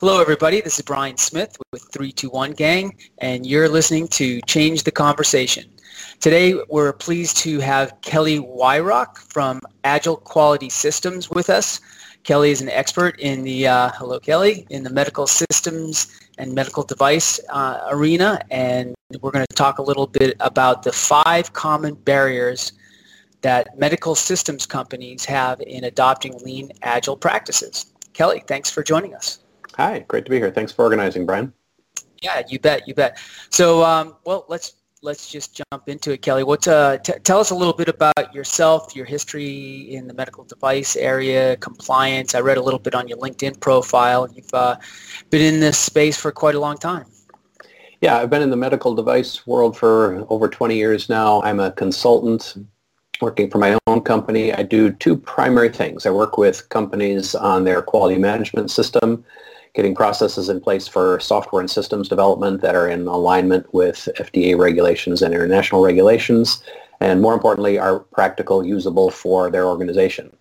Hello, everybody. This is Bryan Smith with 321 Gang, and you're listening to Change the Conversation. Today, we're pleased to have Kelly Weyrauch from Agile Quality Systems with us. Kelly is an expert in the, uh, hello Kelly, in the medical systems and medical device uh, arena, and we're going to talk a little bit about the five common barriers that medical systems companies have in adopting lean agile practices. Kelly, thanks for joining us. Hi, great to be here. Thanks for organizing, Bryan. Yeah, you bet, you bet. So, um, well, let's let's just jump into it, Kelly. What uh, t- tell us a little bit about yourself, your history in the medical device area, compliance. I read a little bit on your LinkedIn profile. You've uh, been in this space for quite a long time. Yeah, I've been in the medical device world for over 20 years now. I'm a consultant working for my own company. I do two primary things. I work with companies on their quality management system getting processes in place for software and systems development that are in alignment with FDA regulations and international regulations, and more importantly, are practical, usable for their organization.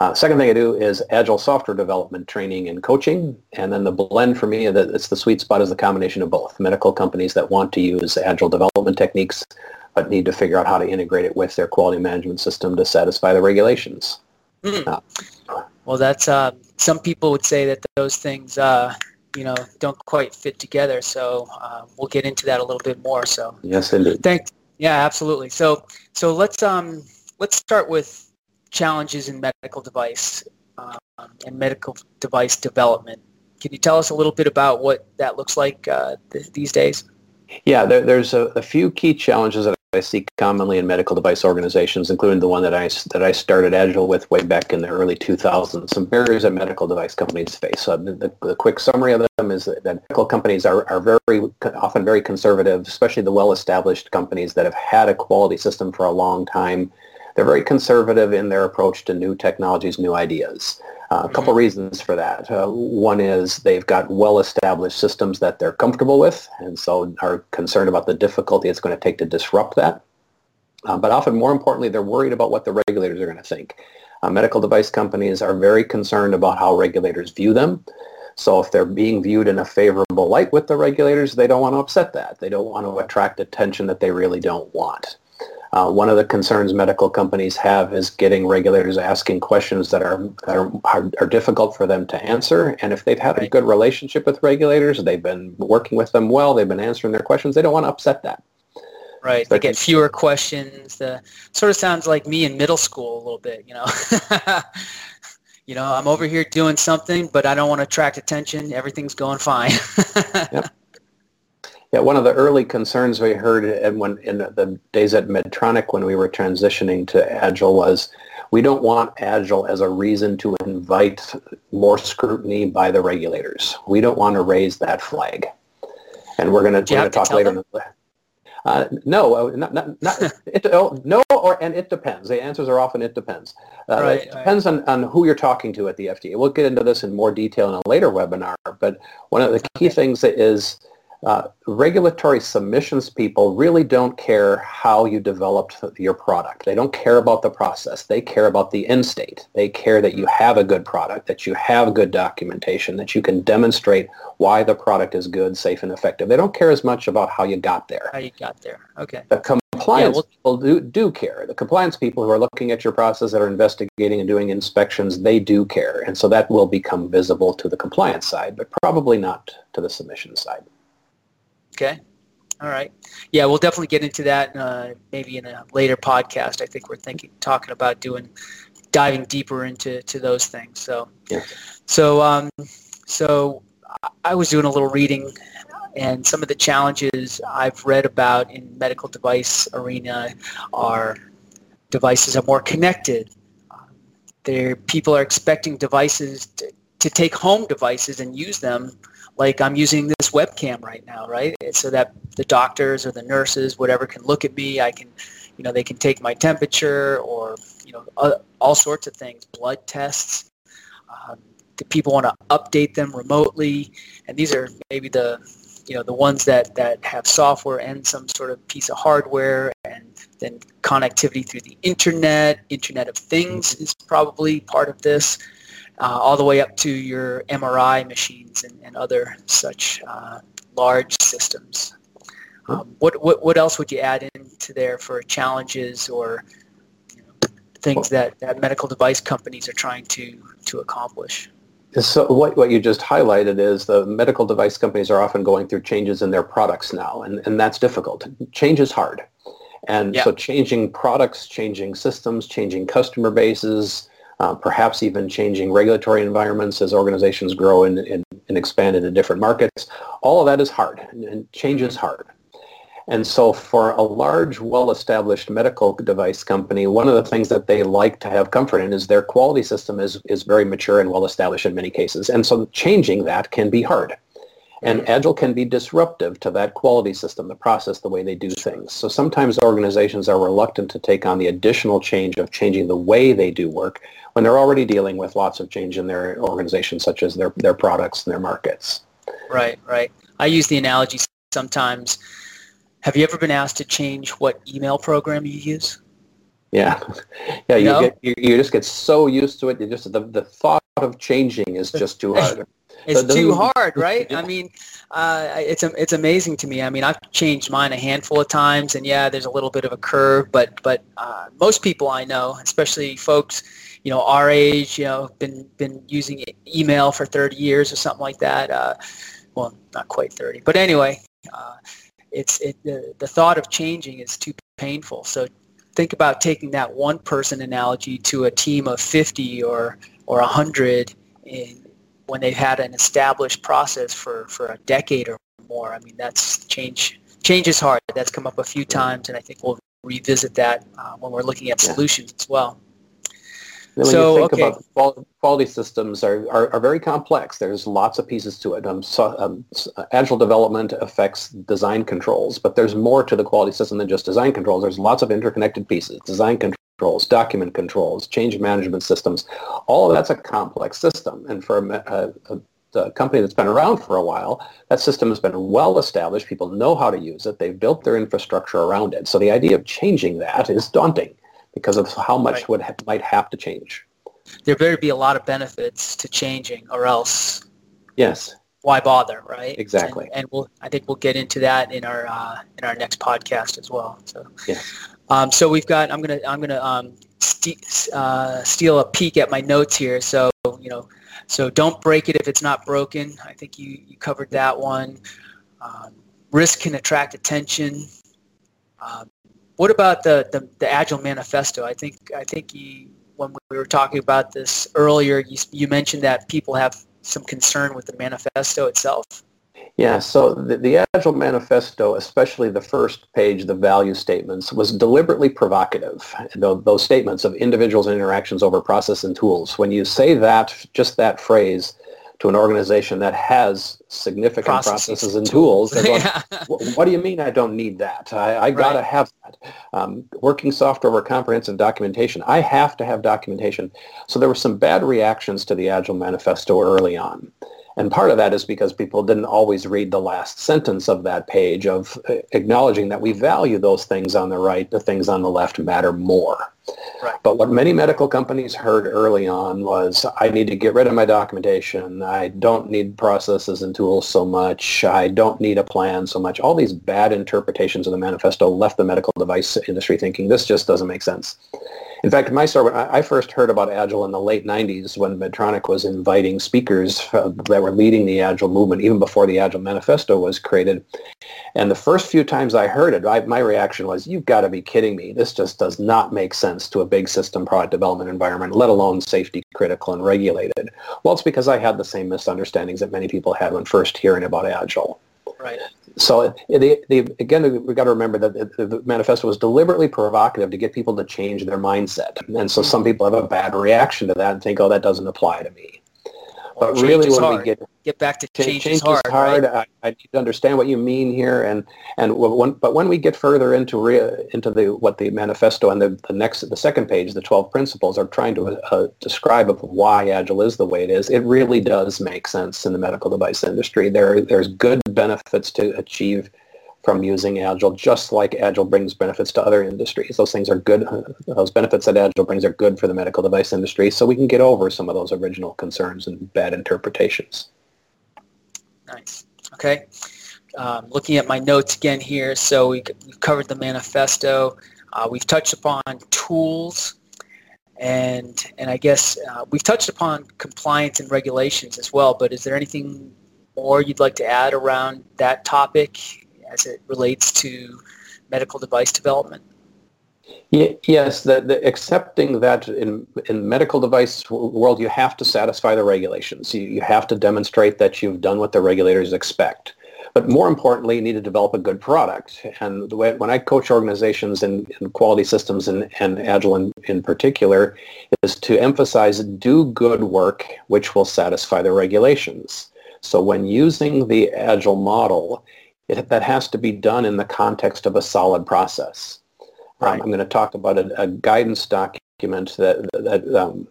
Uh, second thing I do is agile software development training and coaching, and then the blend for me, that it's the sweet spot is the combination of both. Medical companies that want to use agile development techniques but need to figure out how to integrate it with their quality management system to satisfy the regulations. Mm. Uh, well, that's uh, some people would say that those things, uh, you know, don't quite fit together. So uh, we'll get into that a little bit more. So yes, indeed. Thank. Yeah, absolutely. So so let's um let's start with challenges in medical device um, and medical device development. Can you tell us a little bit about what that looks like uh, th- these days? Yeah, there, there's a, a, few key challenges that I see commonly in medical device organizations, including the one that I, that I started Agile with way back in the early 2000s, some barriers that medical device companies face. So the, the quick summary of them is that medical companies are, are very often very conservative, especially the well-established companies that have had a quality system for a long time. They're very conservative in their approach to new technologies, new ideas. Uh, a couple reasons for that. Uh, one is they've got well-established systems that they're comfortable with, and so are concerned about the difficulty it's going to take to disrupt that. Uh, but often, more importantly, they're worried about what the regulators are going to think. Uh, medical device companies are very concerned about how regulators view them. So if they're being viewed in a favorable light with the regulators, they don't want to upset that. They don't want to attract attention that they really don't want. Uh, one of the concerns medical companies have is getting regulators asking questions that are, that are, are, are difficult for them to answer. And if they've had right. a good relationship with regulators, they've been working with them well, they've been answering their questions, they don't want to upset that. Right. they get fewer questions. The sort of sounds like me in middle school a little bit, you know. you know, I'm over here doing something, but I don't want to attract attention. Everything's going fine. yep. Yeah, one of the early concerns we heard when in the days at Medtronic when we were transitioning to Agile was we don't want Agile as a reason to invite more scrutiny by the regulators. We don't want to raise that flag. And we're going to, talk later. Uh, no, uh, not, not, not it, oh, no, or and it depends. The answers are often it depends. Uh, right, it depends right. on, on who you're talking to at the FDA. We'll get into this in more detail in a later webinar. But one of the key okay. things is uh, regulatory submissions people really don't care how you developed your product. They don't care about the process. They care about the end state. They care that you have a good product, that you have good documentation, that you can demonstrate why the product is good, safe, and effective. They don't care as much about how you got there. How you got there. Okay. The compliance yeah, well, people do, do care. The compliance people who are looking at your process that are investigating and doing inspections, they do care. And so that will become visible to the compliance side, but probably not to the submission side. Okay. All right. Yeah, we'll definitely get into that uh, maybe in a later podcast. I think we're thinking, talking about doing, diving deeper into to those things. So, yeah. so, um, so I was doing a little reading, and some of the challenges I've read about in medical device arena are devices are more connected. There, people are expecting devices to, to take home devices and use them like I'm using this webcam right now, right? So that the doctors or the nurses, whatever, can look at me. I can, you know, they can take my temperature or, you know, all sorts of things, blood tests. Um, people want to update them remotely, and these are maybe the, you know, the ones that, that have software and some sort of piece of hardware, and then connectivity through the internet. Internet of Things is probably part of this. Uh, all the way up to your MRI machines and, and other such uh, large systems. Um, what, what what else would you add into there for challenges or you know, things that, that medical device companies are trying to to accomplish? So what, what you just highlighted is the medical device companies are often going through changes in their products now, and, and that's difficult. Change is hard. And yeah. so changing products, changing systems, changing customer bases, uh, perhaps even changing regulatory environments as organizations grow and, and, and, expand into different markets, all of that is hard, and change is hard. And so for a large, well-established medical device company, one of the things that they like to have comfort in is their quality system is, is very mature and well-established in many cases. And so changing that can be hard. And Agile can be disruptive to that quality system, the process, the way they do things. So sometimes organizations are reluctant to take on the additional change of changing the way they do work when they're already dealing with lots of change in their organization, such as their, their products and their markets. Right, right. I use the analogy sometimes have you ever been asked to change what email program you use? Yeah, yeah. You no? get you, you just get so used to it. You just the the thought of changing is just too hard. it's too hard, right? I mean, uh, it's it's amazing to me. I mean, I've changed mine a handful of times, and yeah, there's a little bit of a curve, but but uh, most people I know, especially folks, you know, our age, you know, been been using email for 30 years or something like that. Uh, well, not quite 30, but anyway. Uh, it's it, the, the thought of changing is too painful. So think about taking that one person analogy to a team of 50 or or 100 in, when they've had an established process for, for a decade or more. I mean, that's change. Change is hard. That's come up a few times, and I think we'll revisit that uh, when we're looking at solutions as well. Then when so, you think okay. about quality systems are, are, are, very complex. There's lots of pieces to it. Um, so, um, agile development affects design controls, but there's more to the quality system than just design controls. There's lots of interconnected pieces, design controls, document controls, change management systems. All of that's a complex system. And for a, a, a company that's been around for a while, that system has been well established. People know how to use it. They've built their infrastructure around it. So the idea of changing that is daunting because of how much right. would ha- might have to change. There better be a lot of benefits to changing, or else. Yes. Why bother, right? Exactly. And, and we'll, I think we'll get into that in our uh, in our next podcast as well. So. Yeah. Um, so we've got. I'm gonna. I'm gonna um, st- uh, steal a peek at my notes here. So you know. So don't break it if it's not broken. I think you, you covered that one. Um, risk can attract attention. Um, what about the, the, the Agile Manifesto? I think I think you, when we were talking about this earlier, you, you mentioned that people have some concern with the manifesto itself. Yeah, so the, the, Agile Manifesto, especially the first page, the value statements, was deliberately provocative. Those statements of individuals and interactions over process and tools. When you say that, just that phrase, to an organization that has significant processes, processes and tools. Going, yeah. what do you mean I don't need that? I, I got to right. have that. Um, working software over comprehensive documentation. I have to have documentation. So there were some bad reactions to the Agile Manifesto early on. And part of that is because people didn't always read the last sentence of that page of uh, acknowledging that we value those things on the right, the things on the left matter more. But what many medical companies heard early on was, I need to get rid of my documentation. I don't need processes and tools so much. I don't need a plan so much. All these bad interpretations of the manifesto left the medical device industry thinking this just doesn't make sense. In fact, my story, I first heard about Agile in the late 90s when Medtronic was inviting speakers uh, that were leading the Agile movement, even before the Agile Manifesto was created. And the first few times I heard it, I, my reaction was, you've got to be kidding me. This just does not make sense to a big system product development environment, let alone safety critical and regulated. Well, it's because I had the same misunderstandings that many people had when first hearing about Agile. Right. So eh, the, the, again, we've got to remember that the, the, manifesto was deliberately provocative to get people to change their mindset. And so hmm. some people have a bad reaction to that and think, oh, that doesn't apply to me. But really, when hard. we get get back to change, change is hard, is hard right? I, I, need to understand what you mean here, and and when, but when we get further into re, into the what the manifesto and the, the next the second page, the twelve principles are trying to uh, describe of why agile is the way it is. It really does make sense in the medical device industry. There there's good benefits to achieve from using Agile, just like Agile brings benefits to other industries. Those things are good. Those benefits that Agile brings are good for the medical device industry, so we can get over some of those original concerns and bad interpretations. Nice. Okay. Um, looking at my notes again here, so we, have covered the manifesto. Uh, we've touched upon tools, and and I guess uh, we've touched upon compliance and regulations as well. But is there anything more you'd like to add around that topic as it relates to medical device development? Yes, the, the, accepting that in in medical device world you have to satisfy the regulations. You, you have to demonstrate that you've done what the regulators expect. But more importantly, you need to develop a good product. And the way, when I coach organizations in, in quality systems and, and Agile in, in particular, is to emphasize do good work which will satisfy the regulations. So when using the Agile model, it, that has to be done in the context of a solid process. Um, right. Um, I'm going to talk about a, a guidance document that, that um,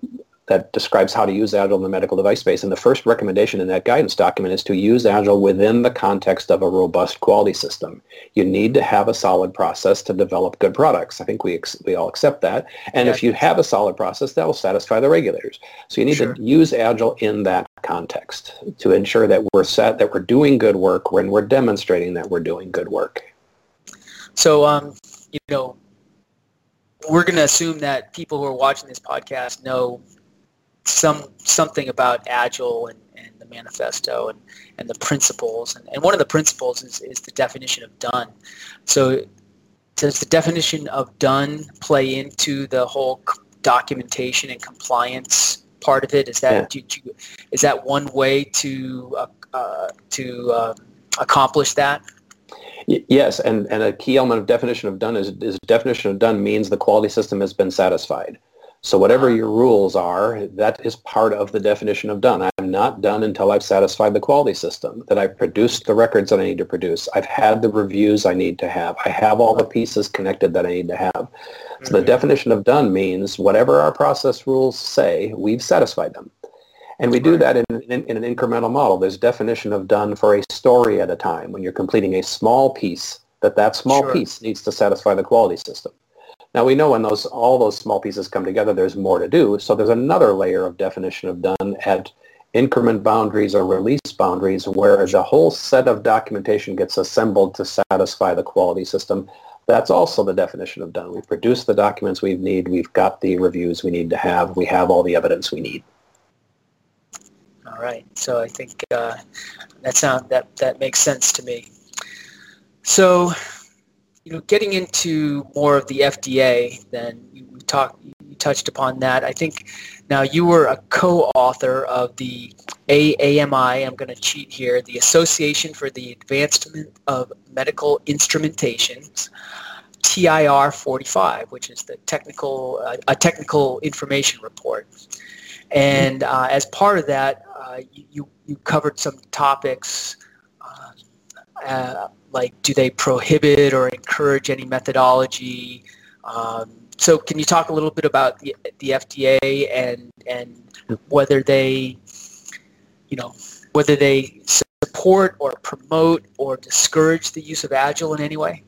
that describes how to use Agile in the medical device space. And the first recommendation in that guidance document is to use Agile within the context of a robust quality system. You need to have a solid process to develop good products. I think we ex- we all accept that. And yeah, if you have a solid process, that will satisfy the regulators. So you need sure. to use Agile in that context to ensure that we're set, that we're doing good work when we're demonstrating that we're doing good work. So, um, you know, we're going to assume that people who are watching this podcast know some something about Agile and, and the manifesto and, and the principles. And, and one of the principles is, is the definition of done. So does the definition of done play into the whole documentation and compliance part of it? Is that yeah. you, is that one way to uh, uh, to uh, accomplish that? Yes, and, and a key element of definition of done is, is definition of done means the quality system has been satisfied. So whatever your rules are, that is part of the definition of done. I'm not done until I've satisfied the quality system, that I've produced the records that I need to produce. I've had the reviews I need to have. I have all the pieces connected that I need to have. So mm-hmm. the definition of done means whatever our process rules say, we've satisfied them. And we do that in, in, in, an incremental model. There's definition of done for a story at a time. When you're completing a small piece, that that small sure. piece needs to satisfy the quality system. Now we know when those all those small pieces come together, there's more to do. So there's another layer of definition of done at increment boundaries or release boundaries where the whole set of documentation gets assembled to satisfy the quality system. That's also the definition of done. We've produced the documents we need. We've got the reviews we need to have. We have all the evidence we need. All right. So I think uh, that sound that that makes sense to me. So you know, getting into more of the FDA, then you talked, you touched upon that. I think now you were a co-author of the AAMI. I'm going to cheat here. The Association for the Advancement of Medical Instrumentations. TIR 45, which is the technical uh, a technical information report. And uh, as part of that, uh, you, you covered some topics uh, uh, like do they prohibit or encourage any methodology? Um, so can you talk a little bit about the, the FDA and and whether they, you know, whether they support or promote or discourage the use of Agile in any way?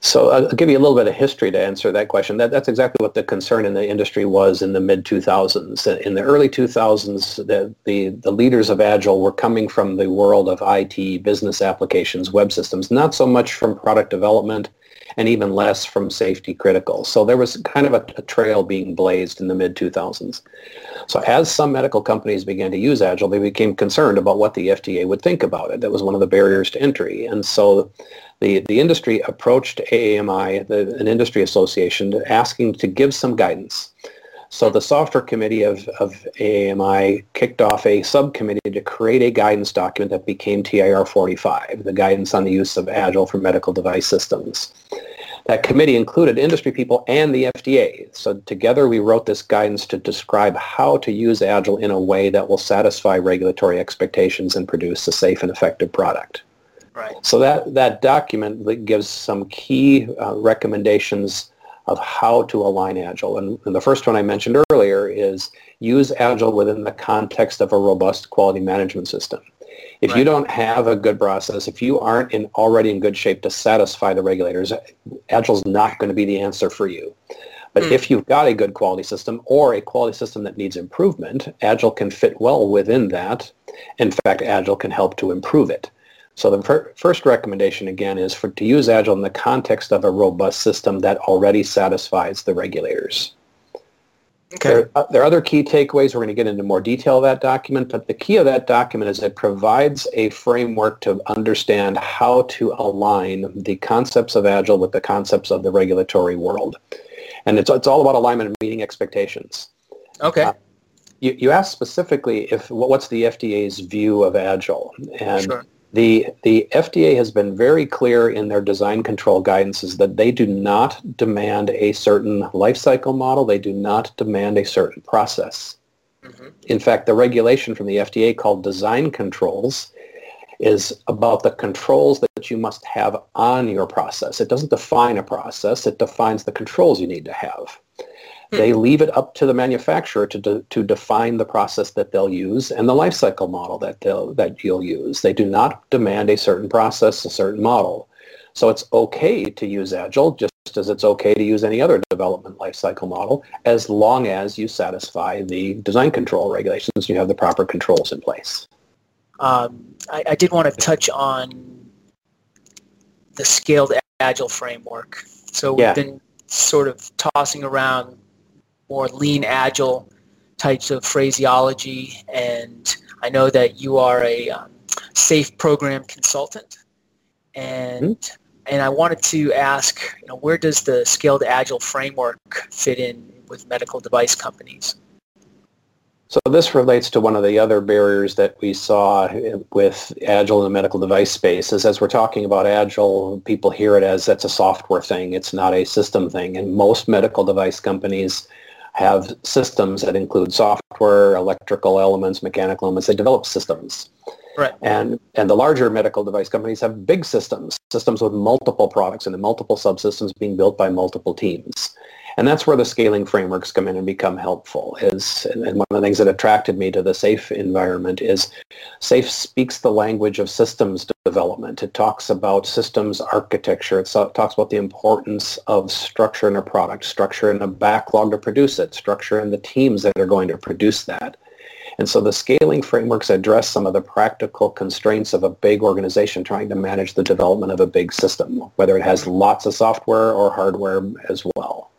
So uh, I'll give you a little bit of history to answer that question. That, that's exactly what the concern in the industry was in the mid-2000s. In the early 2000s, the, the, the leaders of Agile were coming from the world of IT, business applications, web systems, not so much from product development and even less from safety critical. So there was kind of a, a trail being blazed in the mid-2000s. So as some medical companies began to use Agile, they became concerned about what the FDA would think about it. That was one of the barriers to entry. And so the, the industry approached AAMI, the, an industry association, asking to give some guidance. So the software committee of, of AAMI kicked off a subcommittee to create a guidance document that became TIR 45, the guidance on the use of Agile for medical device systems. That committee included industry people and the FDA. So together we wrote this guidance to describe how to use Agile in a way that will satisfy regulatory expectations and produce a safe and effective product. Right. So that, that document gives some key uh, recommendations of how to align Agile. And, and, the first one I mentioned earlier is use Agile within the context of a robust quality management system. If right. you don't have a good process, if you aren't in already in good shape to satisfy the regulators, Agile is not going to be the answer for you. But mm. if you've got a good quality system or a quality system that needs improvement, Agile can fit well within that. In fact, Agile can help to improve it. So the fir- first recommendation again is for to use Agile in the context of a robust system that already satisfies the regulators. Okay. There, uh, there, are other key takeaways. We're going to get into more detail of that document, but the key of that document is it provides a framework to understand how to align the concepts of Agile with the concepts of the regulatory world. And it's, it's all about alignment and meeting expectations. Okay. Uh, you, you asked specifically if what's the FDA's view of Agile. And sure. The, the FDA has been very clear in their design control guidances that they do not demand a certain life cycle model. They do not demand a certain process. Mm-hmm. In fact, the regulation from the FDA called design controls is about the controls that you must have on your process. It doesn't define a process. It defines the controls you need to have. They leave it up to the manufacturer to, de- to define the process that they'll use and the lifecycle model that, they'll, that you'll use. They do not demand a certain process, a certain model. So it's okay to use Agile just as it's okay to use any other development lifecycle model as long as you satisfy the design control regulations, you have the proper controls in place. Um, I, I did want to touch on the scaled Agile framework. So we've yeah. been sort of tossing around more lean, agile types of phraseology. And I know that you are a um, SAFe program consultant. And mm-hmm. and I wanted to ask, you know, where does the scaled agile framework fit in with medical device companies? So this relates to one of the other barriers that we saw with Agile in the medical device space is as we're talking about Agile, people hear it as that's a software thing. It's not a system thing. And most medical device companies have systems that include software, electrical elements, mechanical elements. They develop systems. Right. And and the larger medical device companies have big systems, systems with multiple products and multiple subsystems being built by multiple teams. And that's where the scaling frameworks come in and become helpful. Is and one of the things that attracted me to the SAFe environment is SAFe speaks the language of systems development. It talks about systems architecture. It talks about the importance of structure in a product, structure in a backlog to produce it, structure in the teams that are going to produce that. And so the scaling frameworks address some of the practical constraints of a big organization trying to manage the development of a big system, whether it has lots of software or hardware as well.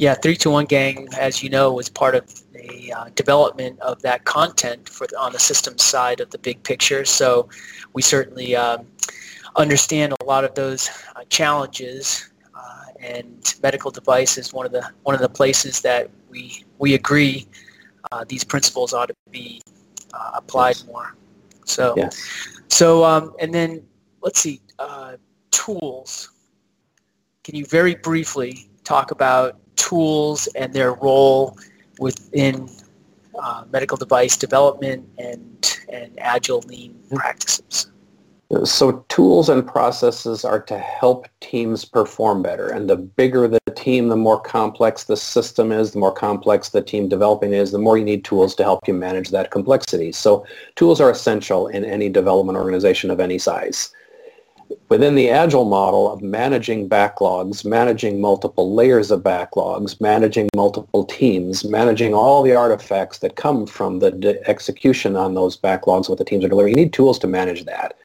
Yeah, 321 Gang, as you know, was part of the uh, development of that content for the, on the systems side of the big picture. So we certainly um, understand a lot of those uh, challenges. Uh, and medical device is one of the one of the places that we we agree uh, these principles ought to be uh, applied yes. more. So, yes. so um, and then let's see, uh, tools. Can you very briefly talk about tools and their role within uh, medical device development and, and agile lean practices. So tools and processes are to help teams perform better. And the bigger the team, the more complex the system is, the more complex the team developing is, the more you need tools to help you manage that complexity. So tools are essential in any development organization of any size within the agile model of managing backlogs, managing multiple layers of backlogs, managing multiple teams, managing all the artifacts that come from the de- execution on those backlogs, what the teams are delivering, you need tools to manage that.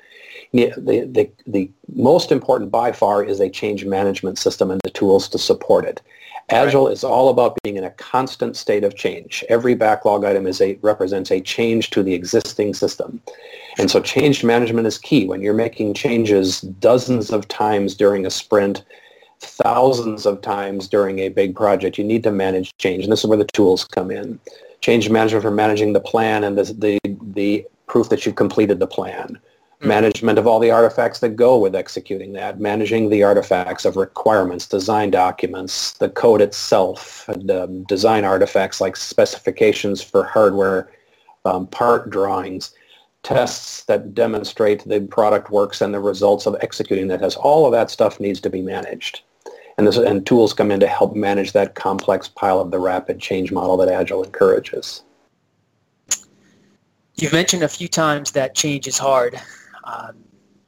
The, the, the most important by far is a change management system and the tools to support it. Agile right. is all about being in a constant state of change. Every backlog item is a, represents a change to the existing system. And so change management is key. When you're making changes dozens of times during a sprint, thousands of times during a big project, you need to manage change. And this is where the tools come in. Change management for managing the plan and the, the, the proof that you've completed the plan. Management of all the artifacts that go with executing that, managing the artifacts of requirements, design documents, the code itself, and, um, design artifacts like specifications for hardware, um, part drawings, tests that demonstrate the product works and the results of executing that test. All of that stuff needs to be managed. And, this, and tools come in to help manage that complex pile of the rapid change model that Agile encourages. You've mentioned a few times that change is hard. Um,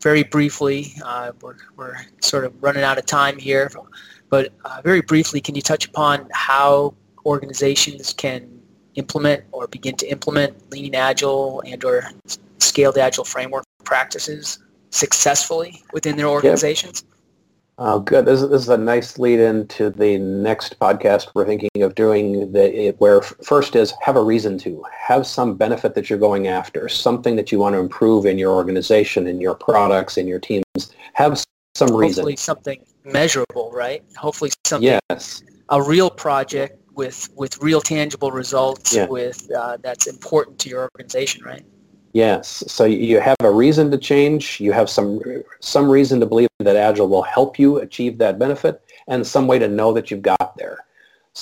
very briefly, uh, we're, we're sort of running out of time here, but uh, very briefly, can you touch upon how organizations can implement or begin to implement lean agile and or scaled agile framework practices successfully within their organizations? Yep. Oh, good. This, this is a nice lead into the next podcast we're thinking of doing. The, where first is have a reason to have some benefit that you're going after, something that you want to improve in your organization, in your products, in your teams. Have some reason. Hopefully, something measurable, right? Hopefully, something. Yes. A real project with with real tangible results. Yeah. With uh, that's important to your organization, right? Yes. So you have a reason to change. You have some some reason to believe that Agile will help you achieve that benefit, and some way to know that you've got there.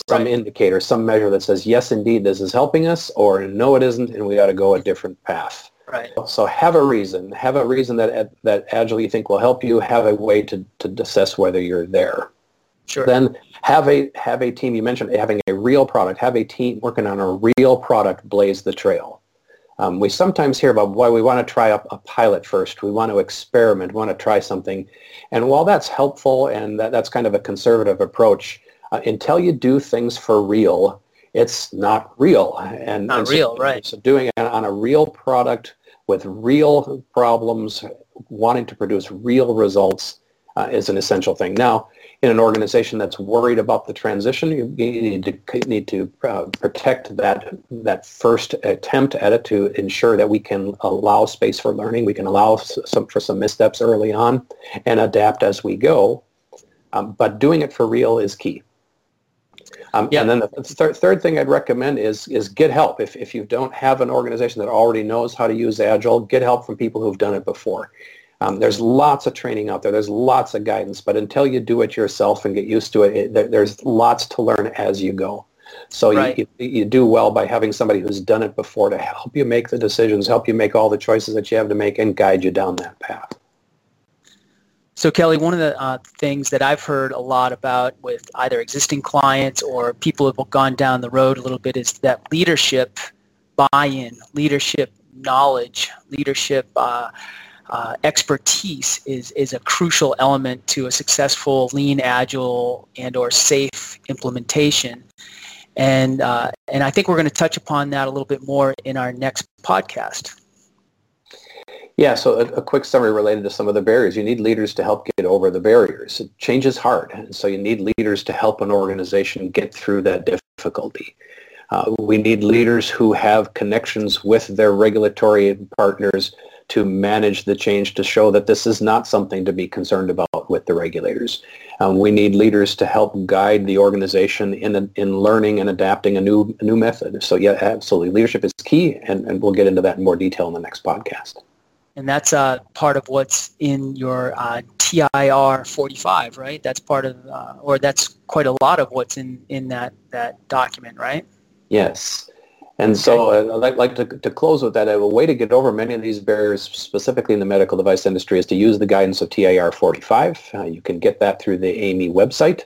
Some right. indicator, some measure that says, yes, indeed, this is helping us, or no, it isn't, and we got to go a different path. Right. So have a reason. Have a reason that that Agile you think will help you. Have a way to, to assess whether you're there. Sure. Then have a have a team. You mentioned having a real product. Have a team working on a real product. Blaze the trail. Um, we sometimes hear about why we want to try a, a, pilot first. We want to experiment, want to try something. And while that's helpful and that, that's kind of a conservative approach, uh, until you do things for real, it's not real. And not and real, so, right? So doing it on a real product with real problems, wanting to produce real results uh, is an essential thing. Now, in an organization that's worried about the transition, you, need to need to uh, protect that that first attempt at it to ensure that we can allow space for learning. We can allow some for some missteps early on, and adapt as we go. Um, but doing it for real is key. Um, yeah. And then the th- third thing I'd recommend is is get help. If if you don't have an organization that already knows how to use Agile, get help from people who've done it before. Um, there's lots of training out there. There's lots of guidance, but until you do it yourself and get used to it, it there, there's lots to learn as you go. So right. you, you, you do well by having somebody who's done it before to help you make the decisions, help you make all the choices that you have to make, and guide you down that path. So Kelly, one of the uh, things that I've heard a lot about with either existing clients or people who have gone down the road a little bit is that leadership buy-in, leadership knowledge, leadership uh, uh, expertise is, is a crucial element to a successful lean, agile, and or SAFe implementation. And, uh, and I think we're going to touch upon that a little bit more in our next podcast. Yeah, so a, a, quick summary related to some of the barriers. You need leaders to help get over the barriers. Change is hard, and so you need leaders to help an organization get through that difficulty. Uh, we need leaders who have connections with their regulatory partners to manage the change to show that this is not something to be concerned about with the regulators. Um, we need leaders to help guide the organization in, in learning and adapting a new, a new method. So yeah, absolutely. Leadership is key, and, and we'll get into that in more detail in the next podcast. And that's uh, part of what's in your uh, TIR 45, right? That's part of, uh, or that's quite a lot of what's in, in that, that document, right? Yes. And so uh, I'd like, to, to close with that. A way to get over many of these barriers, specifically in the medical device industry, is to use the guidance of TIR 45. Uh, you can get that through the AAMI website.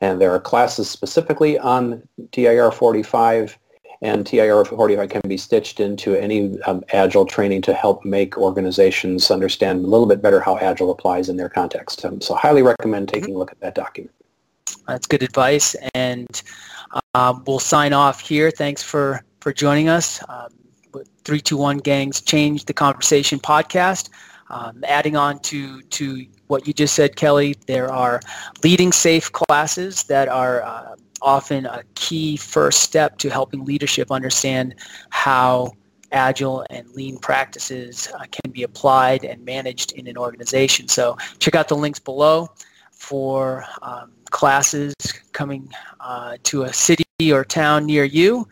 And there are classes specifically on TIR 45 and TIR 45 can be stitched into any um, Agile training to help make organizations understand a little bit better how Agile applies in their context. Um, so highly recommend taking a look at that document. That's good advice. And um, we'll sign off here. Thanks for for joining us. Um, 321 Gangs Change the Conversation podcast. Um, adding on to, to what you just said, Kelly, there are leading SAFe classes that are uh, often a key first step to helping leadership understand how agile and lean practices uh, can be applied and managed in an organization. So check out the links below for um, classes coming uh, to a city or town near you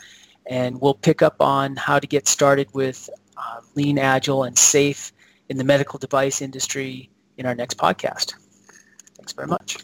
and we'll pick up on how to get started with uh, lean, agile, and SAFe in the medical device industry in our next podcast. Thanks very much.